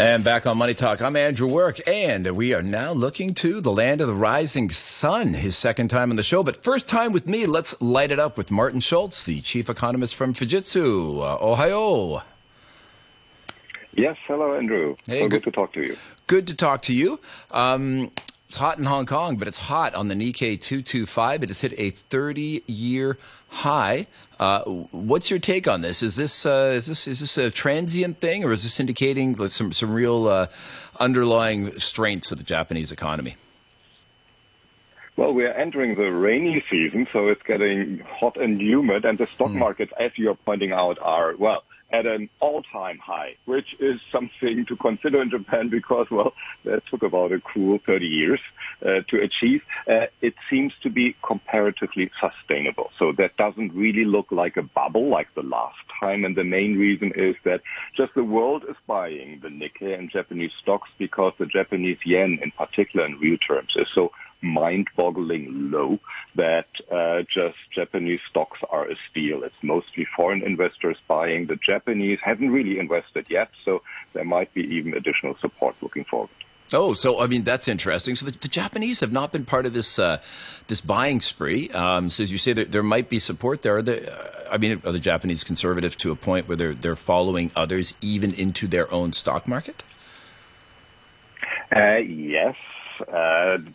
And back on Money Talk, I'm Andrew Work, and we are now looking to the land of the rising sun, his second time on the show. But first time with me, let's light it up with Martin Schulz, the chief economist from Fujitsu. Uh, Ohio. Yes, hello, Andrew. Hey, so good, good, to talk to you. Good to talk to you. Um, it's hot in Hong Kong, but it's hot on the Nikkei 225. It has hit a 30 year high. Uh, what's your take on this? Is this uh, is this is this a transient thing, or is this indicating some some real uh, underlying strengths of the Japanese economy? Well, we are entering the rainy season, so it's getting hot and humid, and the stock mm. markets, as you're pointing out, are well at an all-time high, which is something to consider in Japan because, well, that took about a cool 30 years uh, to achieve. Uh, it seems to be comparatively sustainable. So that doesn't really look like a bubble like the last time. And the main reason is that just the world is buying the Nikkei and Japanese stocks because the Japanese yen in particular in real terms is so mind-boggling low that uh, just Japanese stocks are a steal. It's mostly foreign investors buying. The Japanese haven't really invested yet, so there might be even additional support looking forward. Oh, so I mean that's interesting. So the, the Japanese have not been part of this uh, this buying spree. Um, so as you say, there, there might be support there. The, uh, I mean, are the Japanese conservative to a point where they're they're following others even into their own stock market? Uh, yes,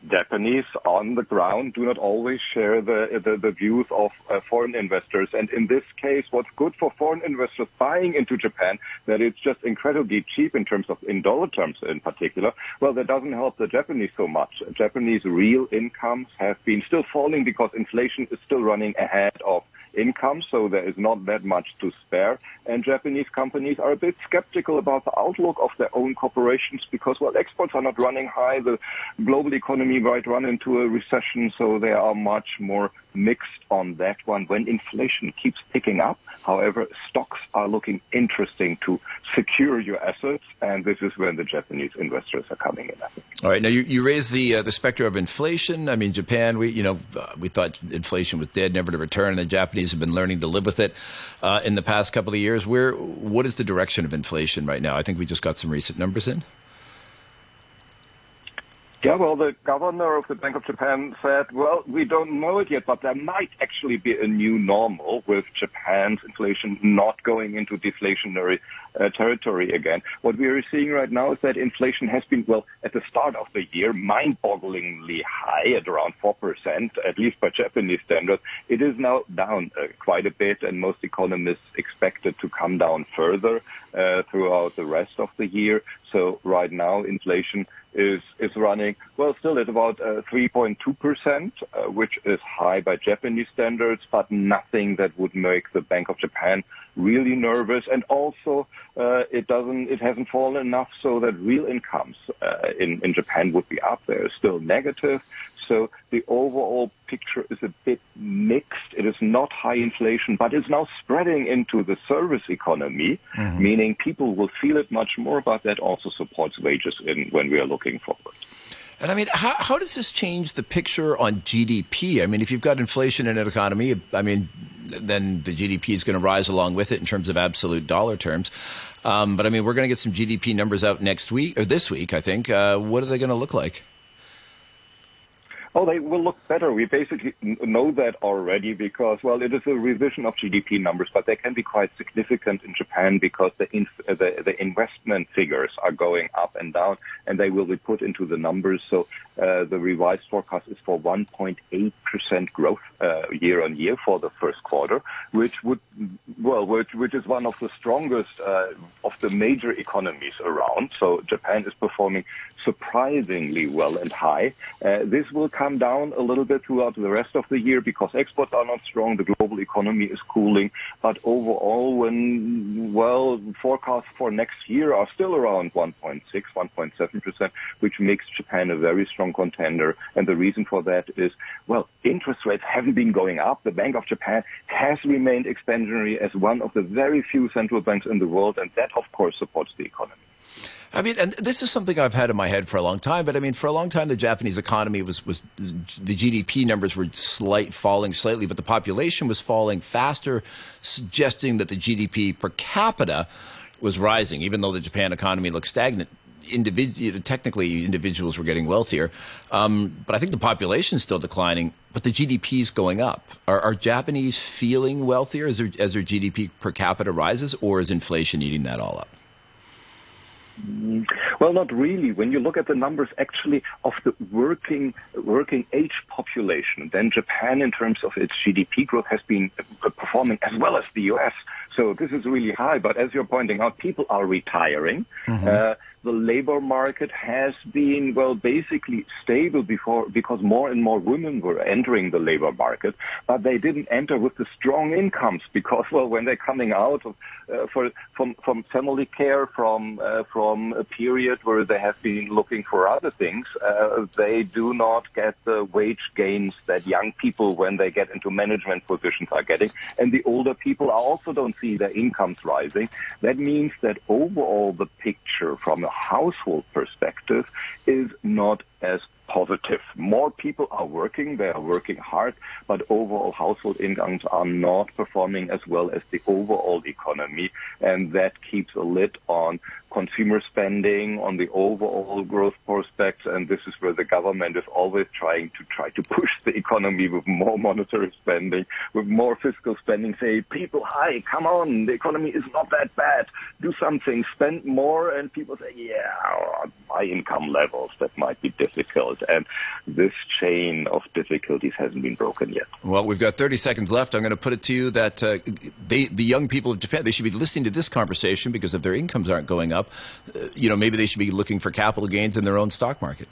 Japanese on the ground do not always share the, the, the views of uh, foreign investors. And in this case, what's good for foreign investors buying into Japan, that it's just incredibly cheap in terms of, in dollar terms in particular, well, that doesn't help the Japanese so much. Japanese real incomes have been still falling because inflation is still running ahead of income, so there is not that much to spare. And Japanese companies are a bit skeptical about the outlook of their own corporations because, well, exports are not running high. The global economy might run into a recession, so they are much more mixed on that one when inflation keeps picking up. However, stocks are looking interesting to secure your assets, and this is when the Japanese investors are coming in. All right, now you, you raised the uh, the specter of inflation. I mean, Japan, we you know uh, we thought inflation was dead, never to return, and the Japanese have been learning to live with it uh, in the past couple of years. Where what is the direction of inflation right now? I think we just got some recent numbers in. Yeah, well, the governor of the Bank of Japan said, well, we don't know it yet, but there might actually be a new normal with Japan's inflation not going into deflationary uh, territory again. What we are seeing right now is that inflation has been, well, at the start of the year, mind-bogglingly high at around 4%, at least by Japanese standards. It is now down uh, quite a bit, and most economists expect it to come down further uh, throughout the rest of the year. So right now, inflation is is running well still at about uh, 3.2 percent, uh, which is high by Japanese standards, but nothing that would make the Bank of Japan really nervous. And also, it doesn't it hasn't fallen enough so that real incomes uh, in in Japan would be up. They're still negative. So the overall picture is a bit mixed. It is not high inflation, but it's now spreading into the service economy, mm-hmm. meaning people will feel it much more, but that also supports wages in when we are looking forward. And I mean, how, how does this change the picture on GDP? I mean, if you've got inflation in an economy, I mean, then the GDP is going to rise along with it in terms of absolute dollar terms. Um, but I mean, we're going to get some GDP numbers out next week or this week, I think. Uh, what are they going to look like? Oh, they will look better. We basically know that already because, well, it is a revision of GDP numbers, but they can be quite significant in Japan because the, inf- the, the investment figures are going up and down, and they will be put into the numbers. So uh, the revised forecast is for 1.8% growth uh, year on year for the first quarter, which would, well, which, which is one of the strongest uh, of the major economies around. So Japan is performing surprisingly well and high. Uh, this will come down a little bit throughout the rest of the year because exports are not strong. The global economy is cooling. But overall, when, well, forecasts for next year are still around 1.6, 1.7%, which makes Japan a very strong contender. And the reason for that is, well, interest rates haven't been going up. The Bank of Japan has remained expansionary as one of the very few central banks in the world. And that, of course, supports the economy. I mean, and this is something I've had in my head for a long time. But I mean, for a long time, the Japanese economy was was the GDP numbers were slight falling slightly, but the population was falling faster, suggesting that the GDP per capita was rising, even though the Japan economy looked stagnant. Individ- technically, individuals were getting wealthier, um, but I think the population is still declining. But the GDP is going up. Are, are Japanese feeling wealthier as their, as their GDP per capita rises, or is inflation eating that all up? Well, not really. When you look at the numbers actually of the working working age population, then Japan, in terms of its GDP growth, has been performing as well as the U.S. So this is really high. But as you're pointing out, people are retiring. Mm-hmm. Uh, the labor market has been, well, basically stable before because more and more women were entering the labor market, but they didn't enter with the strong incomes because, well, when they're coming out of, uh, for, from, from family care, from, uh, from a period where they have been looking for other things, uh, they do not get the wage gains that young people, when they get into management positions, are getting. And the older people also don't see their incomes rising. That means that overall the picture from a household perspective is not as positive. More people are working, they are working hard, but overall household incomes are not performing as well as the overall economy, and that keeps a lid on consumer spending, on the overall growth prospects, and this is where the government is always trying to try to push the economy with more monetary spending, with more fiscal spending, say, people, hi, come on, the economy is not that bad, do something, spend more, and people say, yeah, my income levels, that might be difficult, and this chain of difficulties hasn't been broken yet. Well, we've got 30 seconds left. I'm going to put it to you that uh, they, the young people of Japan, they should be listening to this conversation because if their incomes aren't going up, uh, you know, maybe they should be looking for capital gains in their own stock market.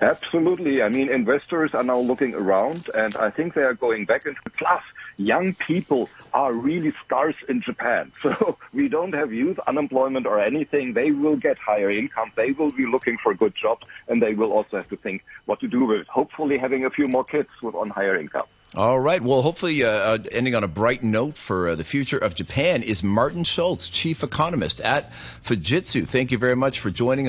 Absolutely. I mean, investors are now looking around, and I think they are going back into plus. Young people are really scarce in Japan. So we don't have youth unemployment or anything. They will get higher income. They will be looking for good jobs, and they will also have to think what to do with it. Hopefully, having a few more kids with on higher income. All right. Well, hopefully, uh, uh, ending on a bright note for uh, the future of Japan is Martin Schulz, chief economist at Fujitsu. Thank you very much for joining us.